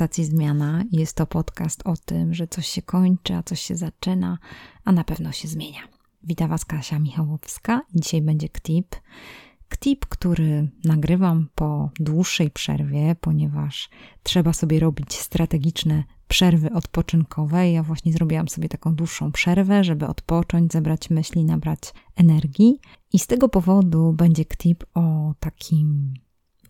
stacji Zmiana. Jest to podcast o tym, że coś się kończy, a coś się zaczyna, a na pewno się zmienia. Witam Was Kasia Michałowska dzisiaj będzie KTIP. KTIP, który nagrywam po dłuższej przerwie, ponieważ trzeba sobie robić strategiczne przerwy odpoczynkowe. Ja właśnie zrobiłam sobie taką dłuższą przerwę, żeby odpocząć, zebrać myśli, nabrać energii. I z tego powodu będzie KTIP o takim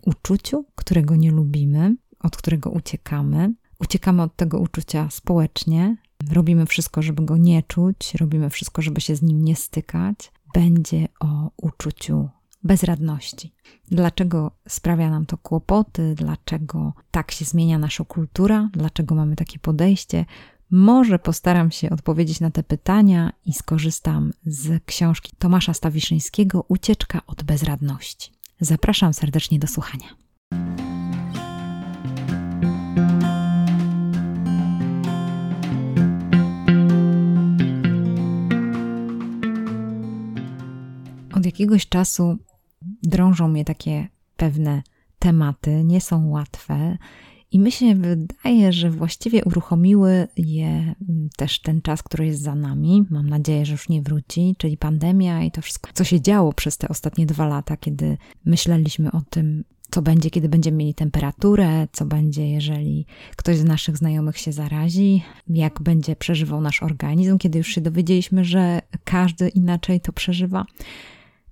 uczuciu, którego nie lubimy, od którego uciekamy. Uciekamy od tego uczucia społecznie, robimy wszystko, żeby go nie czuć, robimy wszystko, żeby się z nim nie stykać. Będzie o uczuciu bezradności. Dlaczego sprawia nam to kłopoty, dlaczego tak się zmienia nasza kultura, dlaczego mamy takie podejście. Może postaram się odpowiedzieć na te pytania i skorzystam z książki Tomasza Stawiszyńskiego Ucieczka od bezradności. Zapraszam serdecznie do słuchania. Jakiegoś czasu drążą mnie takie pewne tematy, nie są łatwe. I mi się wydaje, że właściwie uruchomiły je mm, też ten czas, który jest za nami. Mam nadzieję, że już nie wróci, czyli pandemia i to wszystko, co się działo przez te ostatnie dwa lata, kiedy myśleliśmy o tym, co będzie, kiedy będziemy mieli temperaturę, co będzie, jeżeli ktoś z naszych znajomych się zarazi, jak będzie przeżywał nasz organizm, kiedy już się dowiedzieliśmy, że każdy inaczej to przeżywa.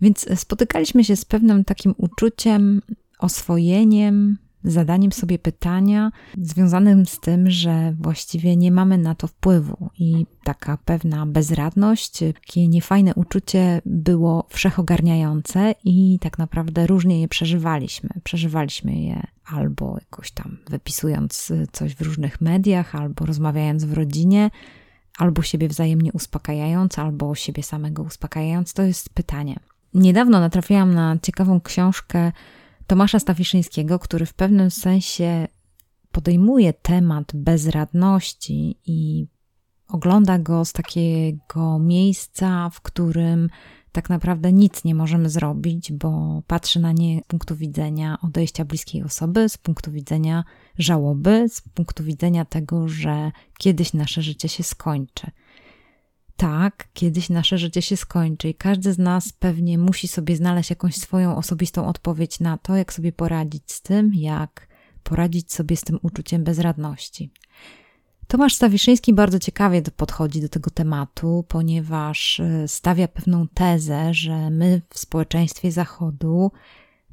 Więc spotykaliśmy się z pewnym takim uczuciem, oswojeniem, zadaniem sobie pytania związanym z tym, że właściwie nie mamy na to wpływu i taka pewna bezradność, takie niefajne uczucie było wszechogarniające i tak naprawdę różnie je przeżywaliśmy. Przeżywaliśmy je albo jakoś tam wypisując coś w różnych mediach, albo rozmawiając w rodzinie, albo siebie wzajemnie uspokajając, albo siebie samego uspokajając. To jest pytanie. Niedawno natrafiłam na ciekawą książkę Tomasza Stawiszyńskiego, który w pewnym sensie podejmuje temat bezradności i ogląda go z takiego miejsca, w którym tak naprawdę nic nie możemy zrobić, bo patrzy na nie z punktu widzenia odejścia bliskiej osoby, z punktu widzenia żałoby, z punktu widzenia tego, że kiedyś nasze życie się skończy tak, kiedyś nasze życie się skończy i każdy z nas pewnie musi sobie znaleźć jakąś swoją osobistą odpowiedź na to, jak sobie poradzić z tym, jak poradzić sobie z tym uczuciem bezradności. Tomasz Stawiszyński bardzo ciekawie podchodzi do tego tematu, ponieważ e, stawia pewną tezę, że my w społeczeństwie Zachodu,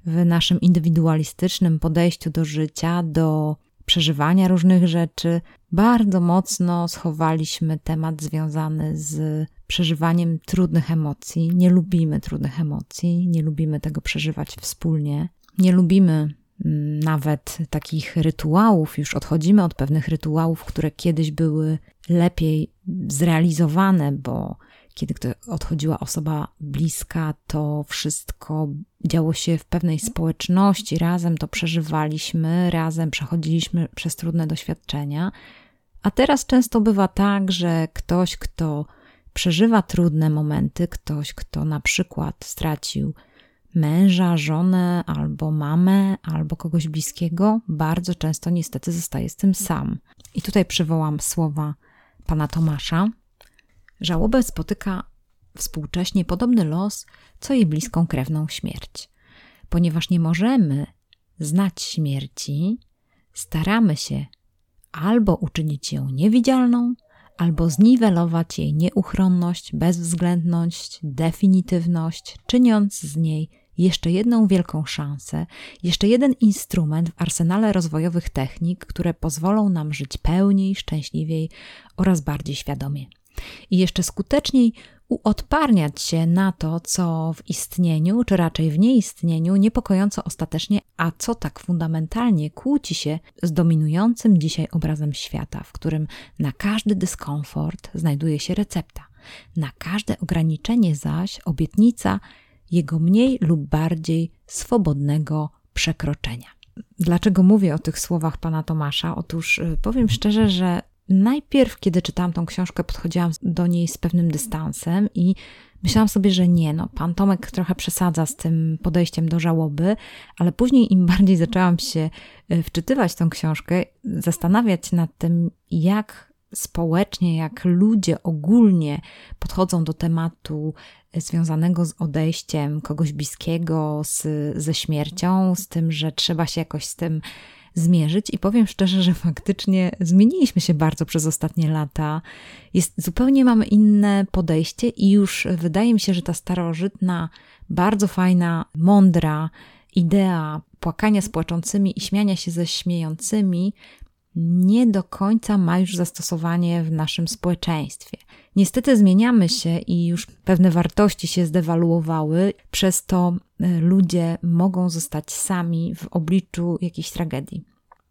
w naszym indywidualistycznym podejściu do życia, do przeżywania różnych rzeczy, bardzo mocno schowaliśmy temat związany z przeżywaniem trudnych emocji. Nie lubimy trudnych emocji, nie lubimy tego przeżywać wspólnie, nie lubimy mm, nawet takich rytuałów, już odchodzimy od pewnych rytuałów, które kiedyś były lepiej zrealizowane, bo kiedy odchodziła osoba bliska, to wszystko działo się w pewnej społeczności, razem to przeżywaliśmy, razem przechodziliśmy przez trudne doświadczenia. A teraz często bywa tak, że ktoś, kto przeżywa trudne momenty, ktoś, kto na przykład stracił męża, żonę, albo mamę, albo kogoś bliskiego, bardzo często niestety zostaje z tym sam. I tutaj przywołam słowa pana Tomasza, Żałobę spotyka współcześnie podobny los, co jej bliską krewną śmierć. Ponieważ nie możemy znać śmierci, staramy się albo uczynić ją niewidzialną, albo zniwelować jej nieuchronność, bezwzględność, definitywność, czyniąc z niej jeszcze jedną wielką szansę, jeszcze jeden instrument w arsenale rozwojowych technik, które pozwolą nam żyć pełniej, szczęśliwiej oraz bardziej świadomie i jeszcze skuteczniej uodparniać się na to, co w istnieniu, czy raczej w nieistnieniu, niepokojąco ostatecznie, a co tak fundamentalnie kłóci się z dominującym dzisiaj obrazem świata, w którym na każdy dyskomfort znajduje się recepta, na każde ograniczenie zaś obietnica jego mniej lub bardziej swobodnego przekroczenia. Dlaczego mówię o tych słowach pana Tomasza? Otóż y, powiem szczerze, że najpierw, kiedy czytałam tą książkę, podchodziłam do niej z pewnym dystansem i myślałam sobie, że nie, no, pan Tomek trochę przesadza z tym podejściem do żałoby, ale później im bardziej zaczęłam się e, wczytywać tą książkę, zastanawiać nad tym, jak społecznie, jak ludzie ogólnie podchodzą do tematu związanego z odejściem kogoś bliskiego, z, ze śmiercią, z tym, że trzeba się jakoś z tym zmierzyć. I powiem szczerze, że faktycznie zmieniliśmy się bardzo przez ostatnie lata. Jest, zupełnie mamy inne podejście, i już wydaje mi się, że ta starożytna, bardzo fajna, mądra idea płakania z płaczącymi i śmiania się ze śmiejącymi nie do końca ma już zastosowanie w naszym społeczeństwie. Niestety zmieniamy się i już pewne wartości się zdewaluowały, przez to e, ludzie mogą zostać sami w obliczu jakiejś tragedii.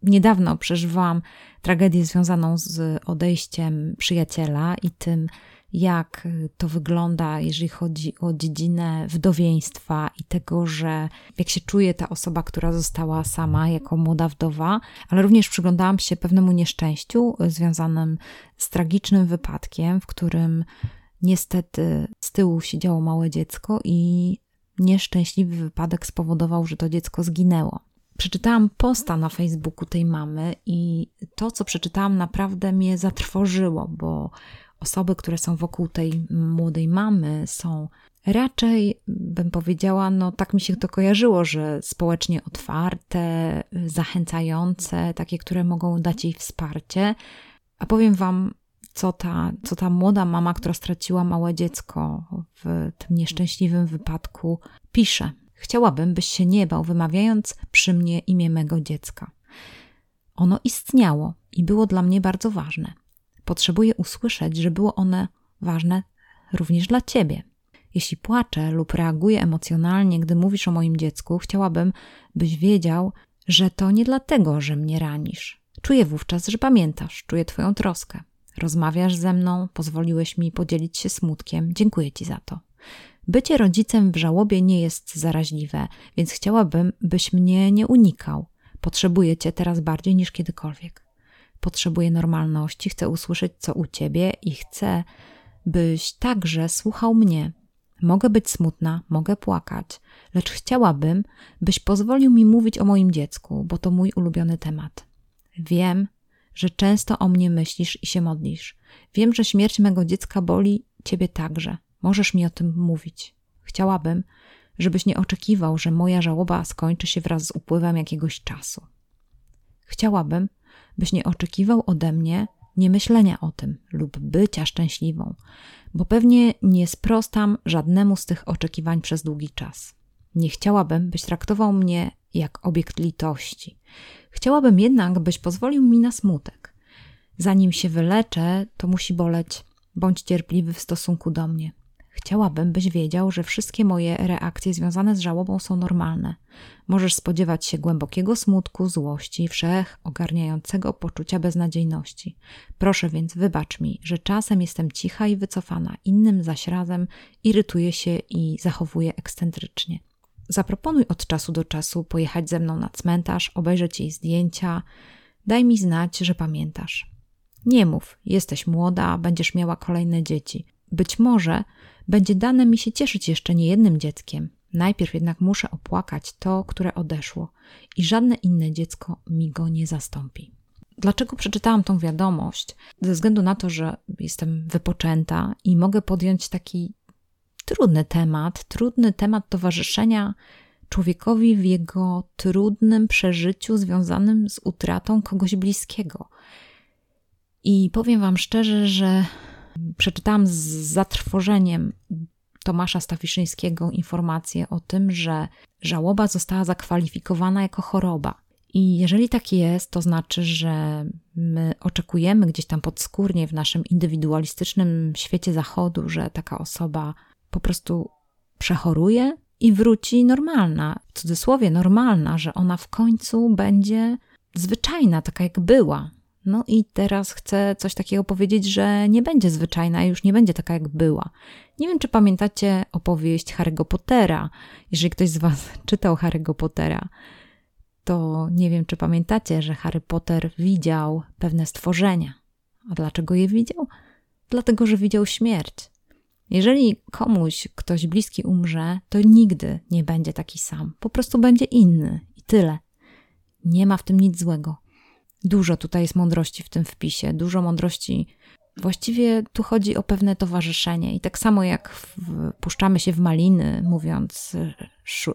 Niedawno przeżywałam tragedię związaną z odejściem przyjaciela i tym, jak to wygląda, jeżeli chodzi o dziedzinę wdowieństwa i tego, że jak się czuje ta osoba, która została sama jako młoda wdowa, ale również przyglądałam się pewnemu nieszczęściu związanym z tragicznym wypadkiem, w którym niestety z tyłu siedziało małe dziecko i nieszczęśliwy wypadek spowodował, że to dziecko zginęło. Przeczytałam posta na Facebooku tej mamy i to, co przeczytałam, naprawdę mnie zatrwożyło, bo osoby, które są wokół tej młodej mamy, są raczej, bym powiedziała, no tak mi się to kojarzyło, że społecznie otwarte, zachęcające, takie, które mogą dać jej wsparcie. A powiem Wam, co ta, co ta młoda mama, która straciła małe dziecko w tym nieszczęśliwym wypadku, pisze. Chciałabym, byś się nie bał, wymawiając przy mnie imię mego dziecka. Ono istniało i było dla mnie bardzo ważne. Potrzebuję usłyszeć, że było one ważne również dla ciebie. Jeśli płaczę lub reaguję emocjonalnie, gdy mówisz o moim dziecku, chciałabym, byś wiedział, że to nie dlatego, że mnie ranisz. Czuję wówczas, że pamiętasz, czuję Twoją troskę. Rozmawiasz ze mną, pozwoliłeś mi podzielić się smutkiem. Dziękuję Ci za to. Bycie rodzicem w żałobie nie jest zaraźliwe, więc chciałabym, byś mnie nie unikał. Potrzebuję Cię teraz bardziej niż kiedykolwiek. Potrzebuję normalności, chcę usłyszeć, co u ciebie i chcę, byś także słuchał mnie. Mogę być smutna, mogę płakać, lecz chciałabym, byś pozwolił mi mówić o moim dziecku, bo to mój ulubiony temat. Wiem, że często o mnie myślisz i się modlisz. Wiem, że śmierć mego dziecka boli ciebie także. Możesz mi o tym mówić. Chciałabym, żebyś nie oczekiwał, że moja żałoba skończy się wraz z upływem jakiegoś czasu. Chciałabym, byś nie oczekiwał ode mnie nie myślenia o tym lub bycia szczęśliwą, bo pewnie nie sprostam żadnemu z tych oczekiwań przez długi czas. Nie chciałabym, byś traktował mnie jak obiekt litości. Chciałabym jednak, byś pozwolił mi na smutek. Zanim się wyleczę, to musi boleć. Bądź cierpliwy w stosunku do mnie. Chciałabym, byś wiedział, że wszystkie moje reakcje związane z żałobą są normalne. Możesz spodziewać się głębokiego smutku, złości, wszech ogarniającego poczucia beznadziejności. Proszę więc wybacz mi, że czasem jestem cicha i wycofana, innym zaś razem irytuję się i zachowuję ekscentrycznie. Zaproponuj od czasu do czasu pojechać ze mną na cmentarz, obejrzeć jej zdjęcia. Daj mi znać, że pamiętasz. Nie mów, jesteś młoda, będziesz miała kolejne dzieci. Być może będzie dane mi się cieszyć jeszcze nie jednym dzieckiem. Najpierw jednak muszę opłakać to, które odeszło, i żadne inne dziecko mi go nie zastąpi. Dlaczego przeczytałam tą wiadomość? Ze względu na to, że jestem wypoczęta i mogę podjąć taki trudny temat, trudny temat towarzyszenia człowiekowi w jego trudnym przeżyciu związanym z utratą kogoś bliskiego. I powiem Wam szczerze, że Przeczytałam z zatrwożeniem Tomasza Stafiszyńskiego informację o tym, że żałoba została zakwalifikowana jako choroba. I jeżeli tak jest, to znaczy, że my oczekujemy gdzieś tam podskórnie w naszym indywidualistycznym świecie zachodu, że taka osoba po prostu przechoruje i wróci normalna, w cudzysłowie normalna, że ona w końcu będzie zwyczajna, taka jak była, no i teraz chcę coś takiego powiedzieć, że nie będzie zwyczajna, już nie będzie taka jak była. Nie wiem, czy pamiętacie opowieść Harry'ego Pottera. Jeżeli ktoś z Was czytał Harry'ego Pottera, to nie wiem, czy pamiętacie, że Harry Potter widział pewne stworzenia. A dlaczego je widział? Dlatego, że widział śmierć. Jeżeli komuś ktoś bliski umrze, to nigdy nie będzie taki sam. Po prostu będzie inny i tyle. Nie ma w tym nic złego. Dużo tutaj jest mądrości w tym wpisie, dużo mądrości. Właściwie tu chodzi o pewne towarzyszenie. I tak samo jak puszczamy się w maliny, mówiąc,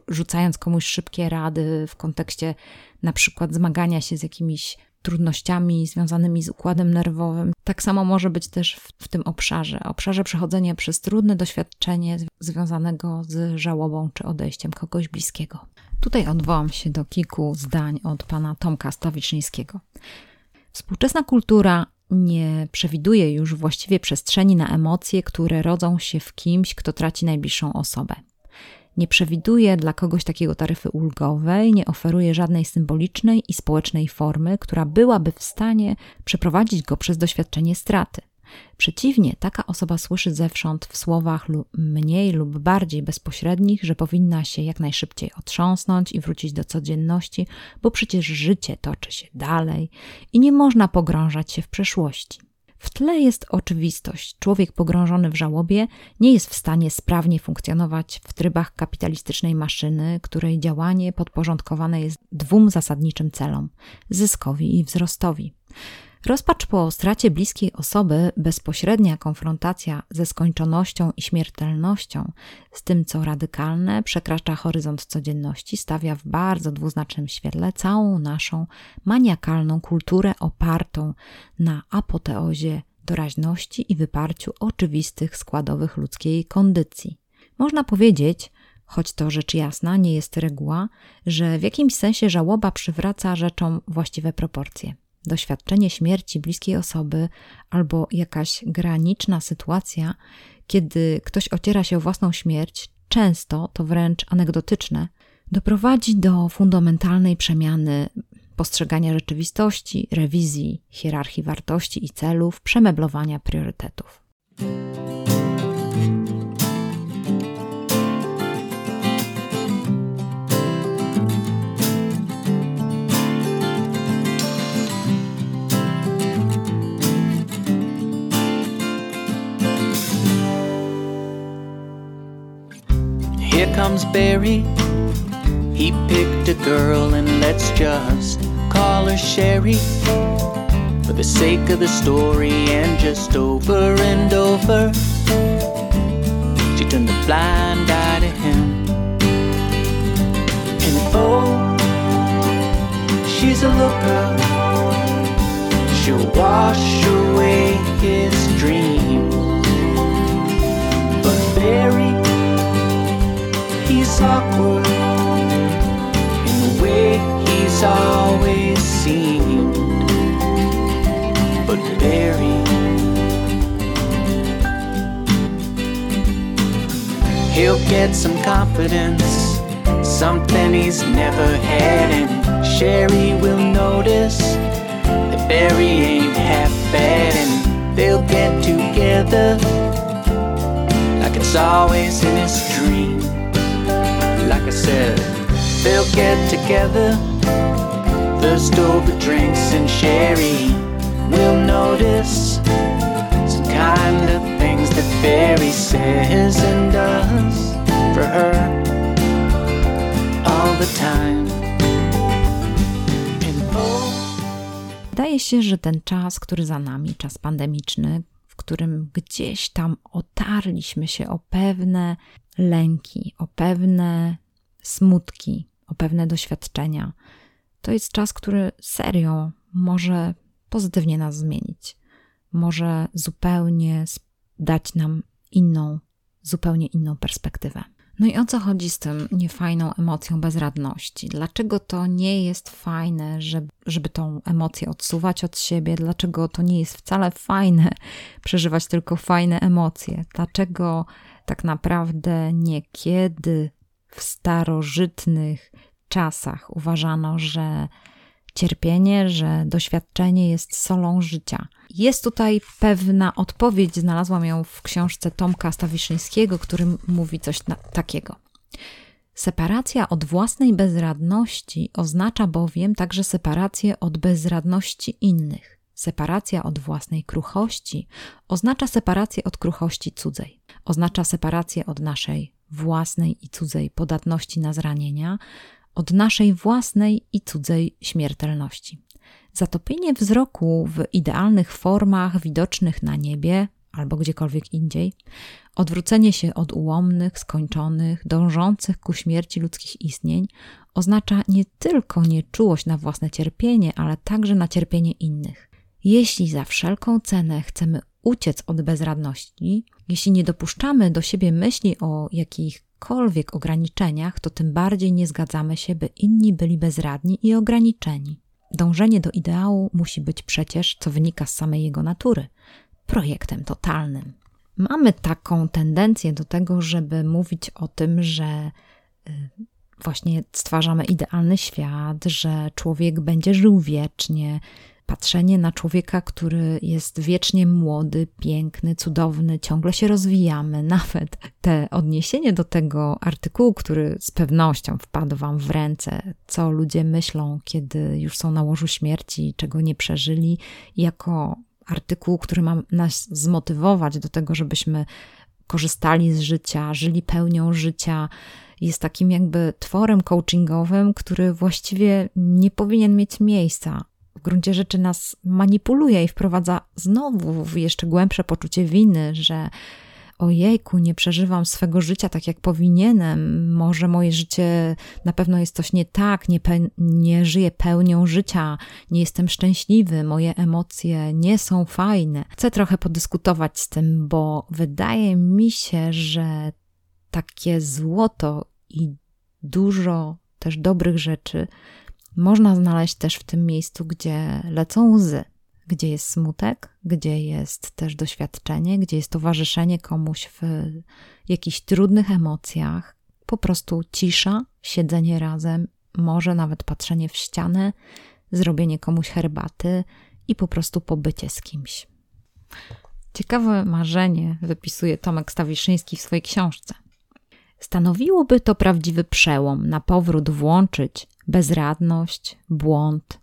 rzucając komuś szybkie rady w kontekście na przykład zmagania się z jakimiś trudnościami związanymi z układem nerwowym. Tak samo może być też w, w, tym obszarze, obszarze przechodzenia przez trudne doświadczenie związanego z żałobą czy odejściem kogoś bliskiego. Tutaj odwołam się do kilku zdań od pana Tomka Stawiczyńskiego. Współczesna kultura nie przewiduje już właściwie przestrzeni na emocje, które rodzą się w kimś, kto traci najbliższą osobę. Nie przewiduje dla kogoś takiego taryfy ulgowej, nie oferuje żadnej symbolicznej i społecznej formy, która byłaby w stanie przeprowadzić go przez doświadczenie straty. Przeciwnie, taka osoba słyszy zewsząd w słowach mniej lub bardziej bezpośrednich, że powinna się jak najszybciej otrząsnąć i wrócić do codzienności, bo przecież życie toczy się dalej i nie można pogrążać się w przeszłości. W tle jest oczywistość. Człowiek pogrążony w żałobie nie jest w stanie sprawnie funkcjonować w trybach kapitalistycznej maszyny, której działanie podporządkowane jest dwóm zasadniczym celom zyskowi i wzrostowi. Rozpacz po stracie bliskiej osoby, bezpośrednia konfrontacja ze skończonością i śmiertelnością, z tym co radykalne, przekracza horyzont codzienności, stawia w bardzo dwuznacznym świetle całą naszą maniakalną kulturę opartą na apoteozie doraźności i wyparciu oczywistych składowych ludzkiej kondycji. Można powiedzieć, choć to rzecz jasna, nie jest reguła, że w jakimś sensie żałoba przywraca rzeczom właściwe proporcje doświadczenie śmierci bliskiej osoby albo jakaś graniczna sytuacja, kiedy ktoś ociera się o własną śmierć, często to wręcz anegdotyczne, doprowadzi do fundamentalnej przemiany postrzegania rzeczywistości, rewizji hierarchii wartości i celów, przemeblowania priorytetów. Here comes Barry. He picked a girl, and let's just call her Sherry. For the sake of the story, and just over and over, she turned a blind eye to him. And oh, she's a looker. She'll wash away his dreams. But Barry awkward in the way he's always seemed. But Barry, he'll get some confidence, something he's never had, and Sherry will notice that Barry ain't half bad, and they'll get together like it's always in his dream like I said, they'll get together, thirst over drinks and sherry. We'll notice some kind of things that Barry says and does for her all the time. Wydaje się, że ten czas, który za nami, czas pandemiczny, w którym gdzieś tam otarliśmy się o pewne lęki, o pewne smutki, o pewne doświadczenia. To jest czas, który serio może pozytywnie nas zmienić. Może zupełnie dać nam inną, zupełnie inną perspektywę. No i o co chodzi z tym niefajną emocją bezradności? Dlaczego to nie jest fajne, żeby, żeby tą emocję odsuwać od siebie? Dlaczego to nie jest wcale fajne przeżywać tylko fajne emocje? Dlaczego tak naprawdę niekiedy w starożytnych czasach uważano, że cierpienie, że doświadczenie jest solą życia. Jest tutaj pewna odpowiedź, znalazłam ją w książce Tomka Stawiszyńskiego, który mówi coś takiego. Separacja od własnej bezradności oznacza bowiem także separację od bezradności innych. Separacja od własnej kruchości oznacza separację od kruchości cudzej, oznacza separację od naszej własnej i cudzej podatności na zranienia, od naszej własnej i cudzej śmiertelności. Zatopienie wzroku w idealnych formach widocznych na niebie albo gdziekolwiek indziej, odwrócenie się od ułomnych, skończonych, dążących ku śmierci ludzkich istnień oznacza nie tylko nieczułość na własne cierpienie, ale także na cierpienie innych. Jeśli za wszelką cenę chcemy uciec od bezradności, jeśli nie dopuszczamy do siebie myśli o jakichkolwiek ograniczeniach, to tym bardziej nie zgadzamy się, by inni byli bezradni i ograniczeni. Dążenie do ideału musi być przecież, co wynika z samej jego natury, projektem totalnym. Mamy taką tendencję do tego, żeby mówić o tym, że y, właśnie stwarzamy idealny świat, że człowiek będzie żył wiecznie. Patrzenie na człowieka, który jest wiecznie młody, piękny, cudowny, ciągle się rozwijamy. Nawet te odniesienie do tego artykułu, który z pewnością wpadł Wam w ręce, co ludzie myślą, kiedy już są na łożu śmierci, czego nie przeżyli, jako artykuł, który ma nas zmotywować do tego, żebyśmy korzystali z życia, żyli pełnią życia, jest takim jakby tworem coachingowym, który właściwie nie powinien mieć miejsca. W gruncie rzeczy nas manipuluje i wprowadza znowu w jeszcze głębsze poczucie winy, że ojejku, nie przeżywam swego życia tak, jak powinienem, może moje życie na pewno jest coś nie tak, nie, pe- nie żyję pełnią życia, nie jestem szczęśliwy, moje emocje nie są fajne. Chcę trochę podyskutować z tym, bo wydaje mi się, że takie złoto i dużo też dobrych rzeczy można znaleźć też w tym miejscu, gdzie lecą łzy gdzie jest smutek, gdzie jest też doświadczenie, gdzie jest towarzyszenie komuś w jakichś trudnych emocjach, po prostu cisza, siedzenie razem, może nawet patrzenie w ścianę, zrobienie komuś herbaty i po prostu pobycie z kimś. Ciekawe marzenie wypisuje Tomek Stawiszyński w swojej książce. Stanowiłoby to prawdziwy przełom na powrót włączyć bezradność, błąd,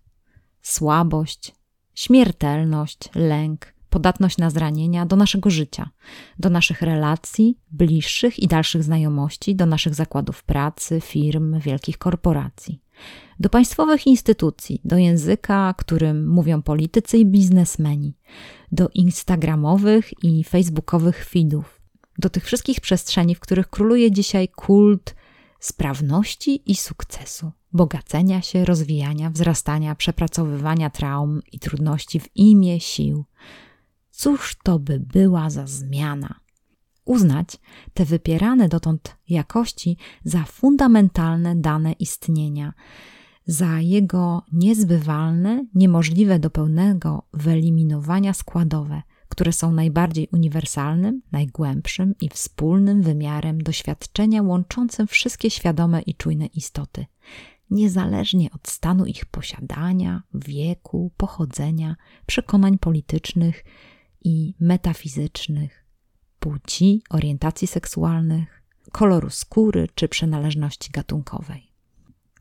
słabość, śmiertelność, lęk, podatność na zranienia do naszego życia, do naszych relacji, bliższych i dalszych znajomości, do naszych zakładów pracy, firm, wielkich korporacji, do państwowych instytucji, do języka, którym mówią politycy i biznesmeni, do instagramowych i facebookowych feedów, do tych wszystkich przestrzeni, w których króluje dzisiaj kult sprawności i sukcesu, bogacenia się, rozwijania, wzrastania, przepracowywania traum i trudności w imię sił. Cóż to by była za zmiana? Uznać te wypierane dotąd jakości za fundamentalne dane istnienia, za jego niezbywalne, niemożliwe do pełnego wyeliminowania składowe – które są najbardziej uniwersalnym, najgłębszym i wspólnym wymiarem doświadczenia łączącym wszystkie świadome i czujne istoty, niezależnie od stanu ich posiadania, wieku, pochodzenia, przekonań politycznych i metafizycznych, płci, orientacji seksualnych, koloru skóry czy przynależności gatunkowej.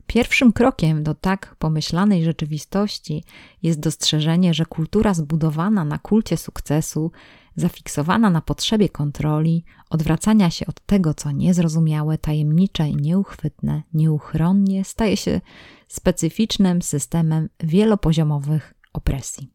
Pierwszym krokiem do tak pomyślanej rzeczywistości jest dostrzeżenie, że kultura zbudowana na kulcie sukcesu, zafiksowana na potrzebie kontroli, odwracania się od tego, co niezrozumiałe, tajemnicze i nieuchwytne, nieuchronnie staje się specyficznym systemem wielopoziomowych opresji.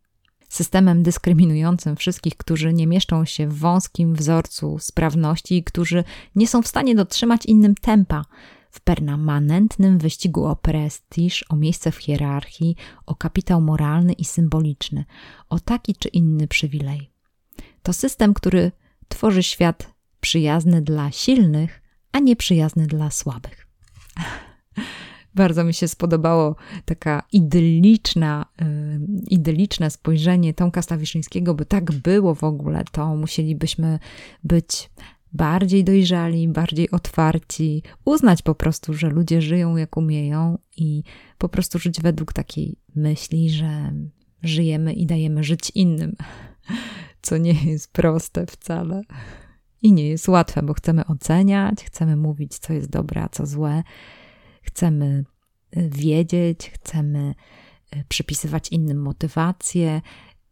Systemem dyskryminującym wszystkich, którzy nie mieszczą się w wąskim wzorcu sprawności i którzy nie są w stanie dotrzymać innym tempa, w permanentnym wyścigu o prestiż, o miejsce w hierarchii, o kapitał moralny i symboliczny, o taki czy inny przywilej. To system, który tworzy świat przyjazny dla silnych, a nieprzyjazny dla słabych. Bardzo mi się spodobało taka idyliczna, yy, idyliczne spojrzenie Tomka Stawiszyńskiego, by tak było w ogóle, to musielibyśmy być bardziej dojrzali, bardziej otwarci, uznać po prostu, że ludzie żyją jak umieją i po prostu żyć według takiej myśli, że żyjemy i dajemy żyć innym, co nie jest proste wcale. I nie jest łatwe, bo chcemy oceniać, chcemy mówić, co jest dobre, a co złe, chcemy y, wiedzieć, chcemy y, przypisywać innym motywacje,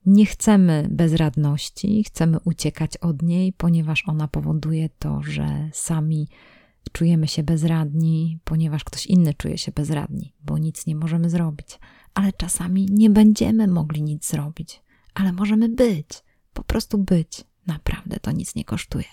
Nie chcemy bezradności, chcemy uciekać od niej, ponieważ ona powoduje to, że sami czujemy się bezradni, ponieważ ktoś inny czuje się bezradni, bo nic nie możemy zrobić. Ale czasami nie będziemy mogli nic zrobić, ale możemy być, po prostu być. Naprawdę to nic nie kosztuje.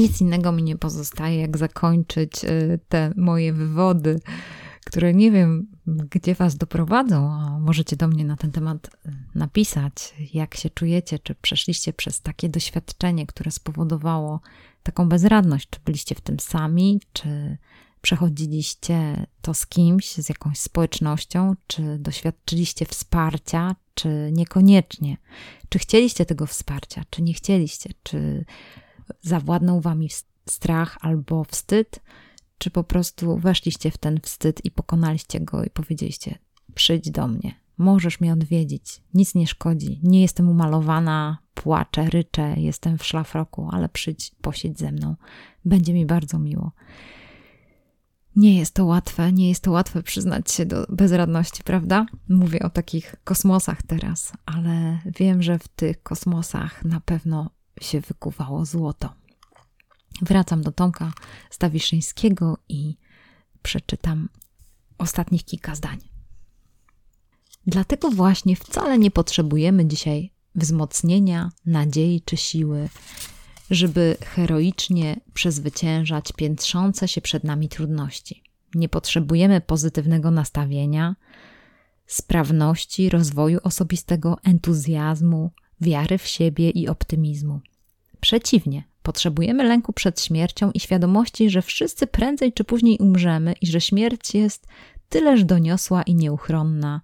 Nic innego mi nie pozostaje, jak zakończyć y, te moje wywody, które nie wiem, gdzie Was doprowadzą. Możecie do mnie na ten temat y, napisać, jak się czujecie, czy przeszliście przez takie doświadczenie, które spowodowało taką bezradność, czy byliście w tym sami, czy przechodziliście to z kimś, z jakąś społecznością, czy doświadczyliście wsparcia, czy niekoniecznie. Czy chcieliście tego wsparcia, czy nie chcieliście, czy zawładnął wami strach albo wstyd, czy po prostu weszliście w ten wstyd i pokonaliście go i powiedzieliście: Przyjdź do mnie, możesz mnie odwiedzić, nic nie szkodzi, nie jestem umalowana, płaczę, ryczę, jestem w szlafroku, ale przyjdź, posiedź ze mną, będzie mi bardzo miło. Nie jest to łatwe, nie jest to łatwe przyznać się do bezradności, prawda? Mówię o takich kosmosach teraz, ale wiem, że w tych kosmosach na pewno się wykuwało złoto. Wracam do Tomka Stawiszyńskiego i przeczytam ostatnich kilka zdań. Dlatego właśnie wcale nie potrzebujemy dzisiaj wzmocnienia, nadziei czy siły, żeby heroicznie przezwyciężać piętrzące się przed nami trudności. Nie potrzebujemy pozytywnego nastawienia, sprawności, rozwoju osobistego, entuzjazmu, wiary w siebie i optymizmu. Przeciwnie, potrzebujemy lęku przed śmiercią i świadomości, że wszyscy prędzej czy później umrzemy i że śmierć jest tyleż doniosła i nieuchronna,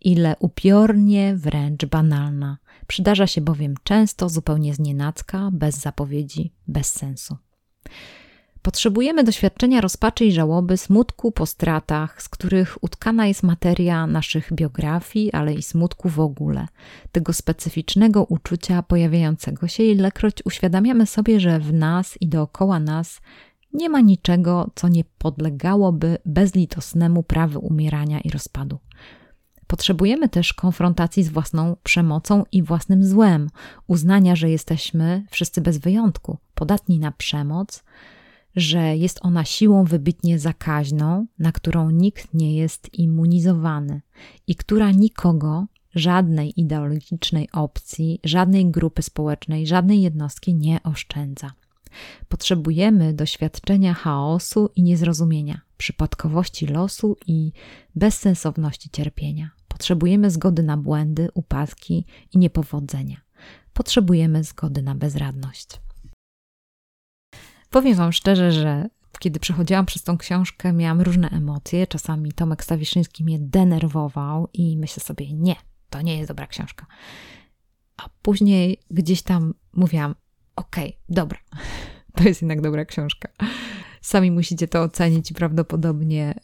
ile upiornie wręcz banalna. Przydarza się bowiem często, zupełnie znienacka, bez zapowiedzi, bez sensu. Potrzebujemy doświadczenia rozpaczy i żałoby, smutku po stratach, z których utkana jest materia naszych biografii, ale i smutku w ogóle, tego specyficznego uczucia pojawiającego się, ilekroć uświadamiamy sobie, że w nas i dookoła nas nie ma niczego, co nie podlegałoby bezlitosnemu prawu umierania i rozpadu. Potrzebujemy też konfrontacji z własną przemocą i własnym złem, uznania, że jesteśmy wszyscy bez wyjątku podatni na przemoc, że jest ona siłą wybitnie zakaźną, na którą nikt nie jest immunizowany i która nikogo, żadnej ideologicznej opcji, żadnej grupy społecznej, żadnej jednostki nie oszczędza. Potrzebujemy doświadczenia chaosu i niezrozumienia, przypadkowości losu i bezsensowności cierpienia. Potrzebujemy zgody na błędy, upadki i niepowodzenia. Potrzebujemy zgody na bezradność. Powiem Wam szczerze, że kiedy przechodziłam przez tą książkę, miałam różne emocje. Czasami Tomek Stawiszyński mnie denerwował i myślę sobie, nie, to nie jest dobra książka. A później gdzieś tam mówiłam, okej, okay, dobra, to jest jednak dobra książka. Sami musicie to ocenić i prawdopodobnie,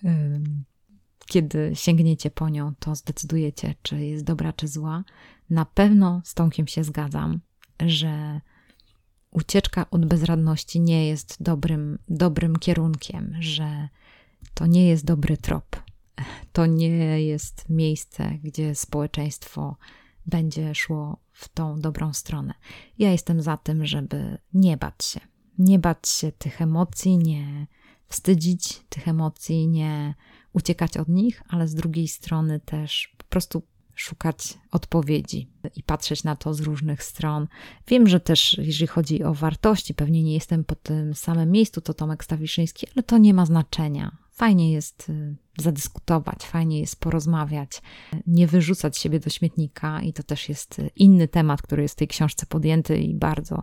kiedy sięgniecie po nią, to zdecydujecie, czy jest dobra, czy zła. Na pewno z Tomkiem się zgadzam, że ucieczka od bezradności nie jest dobrym, dobrym kierunkiem, że to nie jest dobry trop. To nie jest miejsce, gdzie społeczeństwo będzie szło w tą dobrą stronę. Ja jestem za tym, żeby nie bać się. Nie bać się tych emocji, nie wstydzić tych emocji, nie uciekać od nich, ale z drugiej strony też po prostu szukać odpowiedzi i patrzeć na to z różnych stron. Wiem, że też jeżeli chodzi o wartości, pewnie nie jestem po tym samym miejscu, to Tomek Stawiszyński, ale to nie ma znaczenia. Fajnie jest y, zadyskutować, fajnie jest porozmawiać, nie wyrzucać siebie do śmietnika i to też jest inny temat, który jest w tej książce podjęty i bardzo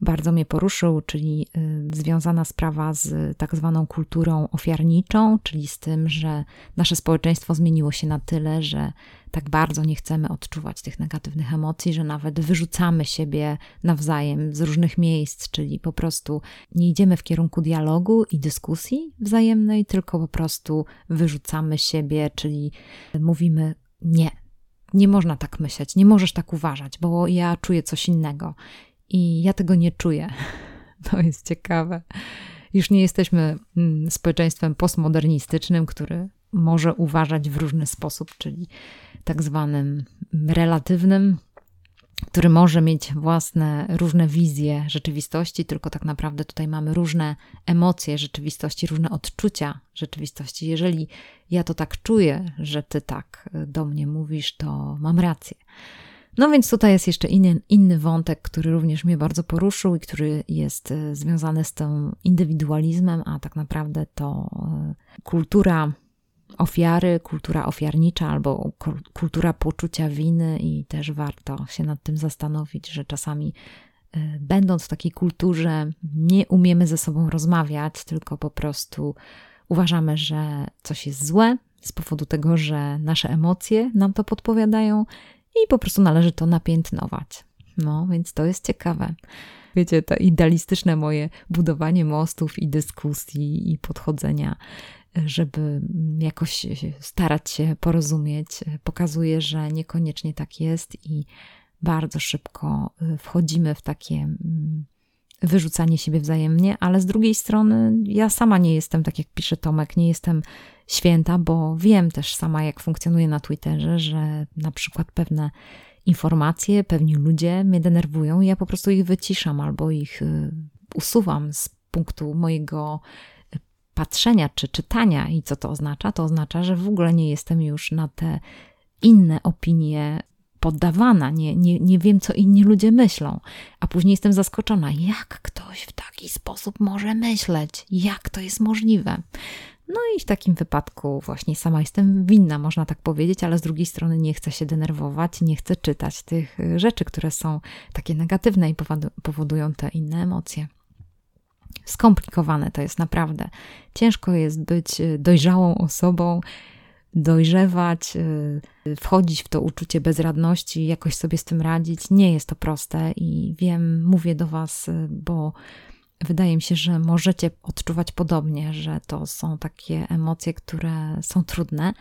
bardzo mnie poruszył, czyli y, związana sprawa z tak zwaną kulturą ofiarniczą, czyli z tym, że nasze społeczeństwo zmieniło się na tyle, że tak bardzo nie chcemy odczuwać tych negatywnych emocji, że nawet wyrzucamy siebie nawzajem z różnych miejsc, czyli po prostu nie idziemy w kierunku dialogu i dyskusji wzajemnej, tylko po prostu wyrzucamy siebie, czyli mówimy nie. Nie można tak myśleć, nie możesz tak uważać, bo ja czuję coś innego. I ja tego nie czuję. To jest ciekawe. Już nie jesteśmy mm, społeczeństwem postmodernistycznym, który może uważać w różny sposób, czyli tak zwanym relatywnym, który może mieć własne różne wizje rzeczywistości, tylko tak naprawdę tutaj mamy różne emocje rzeczywistości, różne odczucia rzeczywistości. Jeżeli ja to tak czuję, że ty tak do mnie mówisz, to mam rację. No więc tutaj jest jeszcze inny, inny wątek, który również mnie bardzo poruszył i który jest e, związany z tym indywidualizmem, a tak naprawdę to e, kultura ofiary, kultura ofiarnicza albo kultura poczucia winy i też warto się nad tym zastanowić, że czasami e, będąc w takiej kulturze nie umiemy ze sobą rozmawiać, tylko po prostu uważamy, że coś jest złe z powodu tego, że nasze emocje nam to podpowiadają i po prostu należy to napiętnować. No, więc to jest ciekawe. Wiecie, to idealistyczne moje budowanie mostów i dyskusji i podchodzenia, żeby jakoś starać się porozumieć, pokazuje, że niekoniecznie tak jest i bardzo szybko wchodzimy w takie mm, wyrzucanie siebie wzajemnie, ale z drugiej strony ja sama nie jestem, tak jak pisze Tomek, nie jestem święta, bo wiem też sama, jak funkcjonuje na Twitterze, że na przykład pewne informacje, pewni ludzie mnie denerwują i ja po prostu ich wyciszam albo ich y, usuwam z punktu mojego patrzenia czy czytania. I co to oznacza? To oznacza, że w ogóle nie jestem już na te inne opinie poddawana, nie, nie, nie wiem, co inni ludzie myślą, a później jestem zaskoczona, jak ktoś w taki sposób może myśleć, jak to jest możliwe. No i w takim wypadku właśnie sama jestem winna, można tak powiedzieć, ale z drugiej strony nie chcę się denerwować, nie chcę czytać tych rzeczy, które są takie negatywne i powodują te inne emocje. Skomplikowane to jest naprawdę. Ciężko jest być dojrzałą osobą, dojrzewać, y, wchodzić w to uczucie bezradności, jakoś sobie z tym radzić. Nie jest to proste i wiem, mówię do Was, y, bo wydaje mi się, że możecie odczuwać podobnie, że to są takie emocje, które są trudne.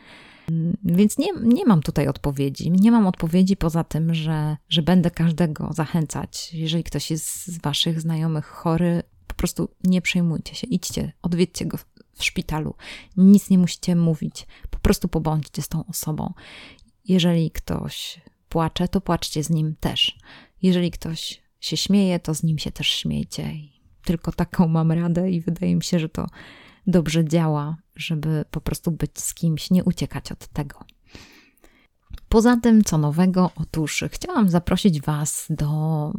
Mm, więc nie, nie mam tutaj odpowiedzi. Nie mam odpowiedzi poza tym, że, że będę każdego zachęcać. Jeżeli ktoś jest z Waszych znajomych chory, po prostu nie przejmujcie się. Idźcie, odwiedźcie go w szpitalu. Nic nie musicie mówić, po prostu pobądźcie z tą osobą. Jeżeli ktoś płacze, to płaczcie z nim też. Jeżeli ktoś się śmieje, to z nim się też śmiejcie. tylko taką mam radę i wydaje mi się, że to dobrze działa, żeby po prostu być z kimś, nie uciekać od tego. Poza tym, co nowego? Otóż chciałam zaprosić Was do,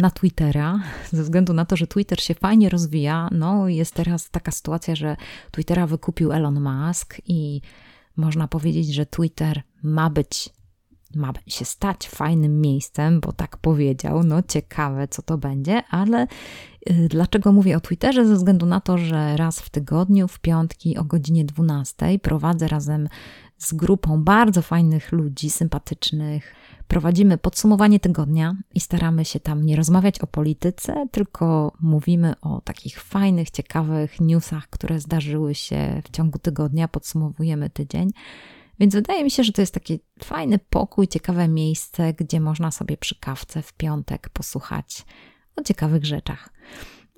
na Twittera, ze względu na to, że Twitter się fajnie rozwija. No, jest teraz taka sytuacja, że Twittera wykupił Elon Musk i można powiedzieć, że Twitter ma być, ma się stać fajnym miejscem, bo tak powiedział. No, ciekawe, co to będzie, ale y, dlaczego mówię o Twitterze? Ze względu na to, że raz w tygodniu, w piątki o godzinie 12 prowadzę razem z grupą bardzo fajnych ludzi, sympatycznych. Prowadzimy podsumowanie tygodnia i staramy się tam nie rozmawiać o polityce, tylko mówimy o takich fajnych, ciekawych newsach, które zdarzyły się w ciągu tygodnia. Podsumowujemy tydzień. Więc wydaje mi się, że to jest taki fajny pokój, ciekawe miejsce, gdzie można sobie przy kawce w piątek posłuchać o ciekawych rzeczach.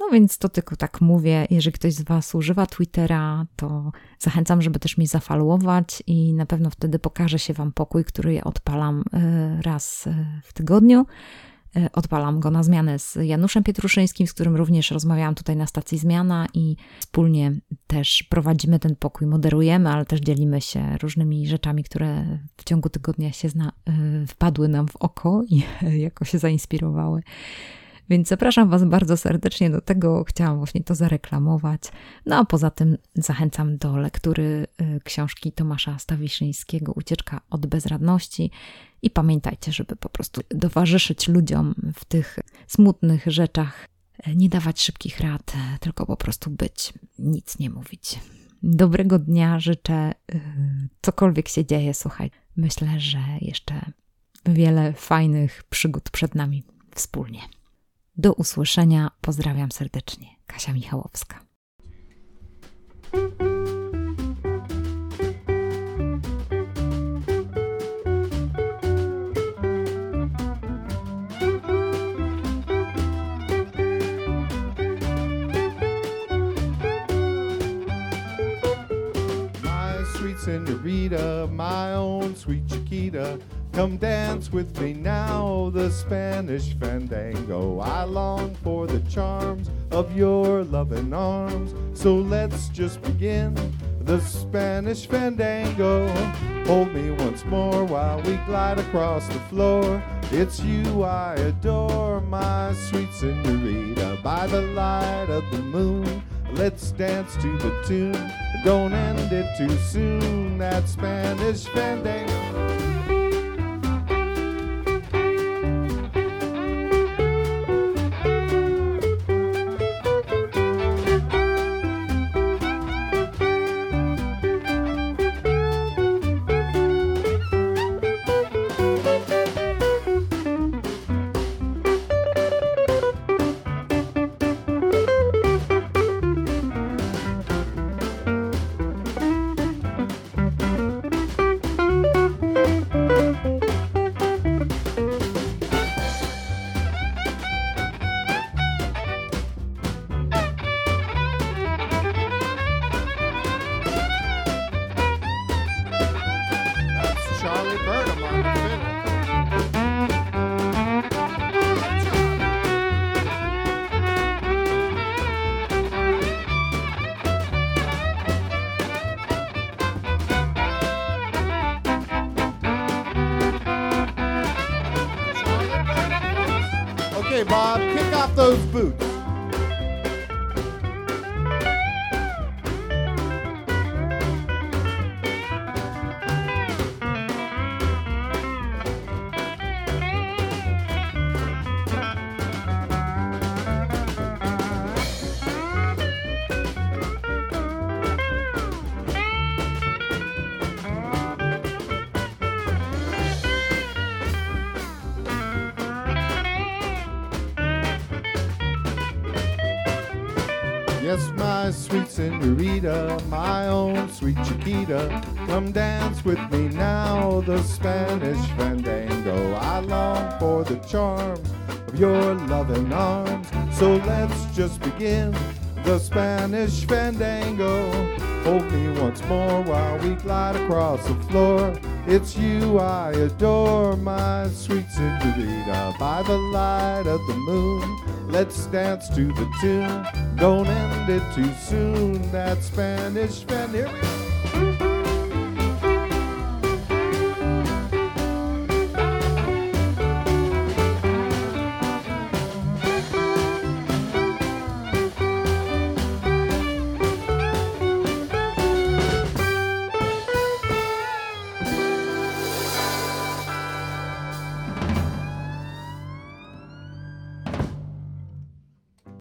No więc to tylko tak mówię. Jeżeli ktoś z Was używa Twittera, to zachęcam, żeby też mnie zafollowować i na pewno wtedy pokaże się Wam pokój, który ja odpalam e, raz e, w tygodniu. E, odpalam go na zmianę z Januszem Pietruszyńskim, z którym również rozmawiałam tutaj na stacji Zmiana i wspólnie też prowadzimy ten pokój, moderujemy, ale też dzielimy się różnymi rzeczami, które w ciągu tygodnia się zna, wpadły nam w oko i jako się zainspirowały. Więc zapraszam Was bardzo serdecznie do tego. Chciałam właśnie to zareklamować. No a poza tym zachęcam do lektury y, książki Tomasza Stawiszyńskiego Ucieczka od bezradności. I pamiętajcie, żeby po prostu towarzyszyć ludziom w tych smutnych rzeczach, nie dawać szybkich rad, tylko po prostu być, nic nie mówić. Dobrego dnia życzę, y, cokolwiek się dzieje, słuchaj. Myślę, że jeszcze wiele fajnych przygód przed nami wspólnie. Do usłyszenia. Pozdrawiam serdecznie. Kasia Michałowska. senorita, my own sweet Chiquita. Come dance with me now, the Spanish fandango. I long for the charms of your loving arms. So let's just begin the Spanish fandango. Hold me once more while we glide across the floor. It's you I adore, my sweet senorita. By the light of the moon, let's dance to the tune. Don't end it too soon, that Spanish fandango. Yes, my sweet senorita, my own sweet Chiquita, come dance with me now, the Spanish fandango. I long for the charm of your loving arms, so let's just begin the Spanish fandango. Hold me once more while we glide across the floor. It's you I adore, my sweet senorita, by the light of the moon. Let's dance to the tune. Don't end it too soon. That Spanish fan. Here we go.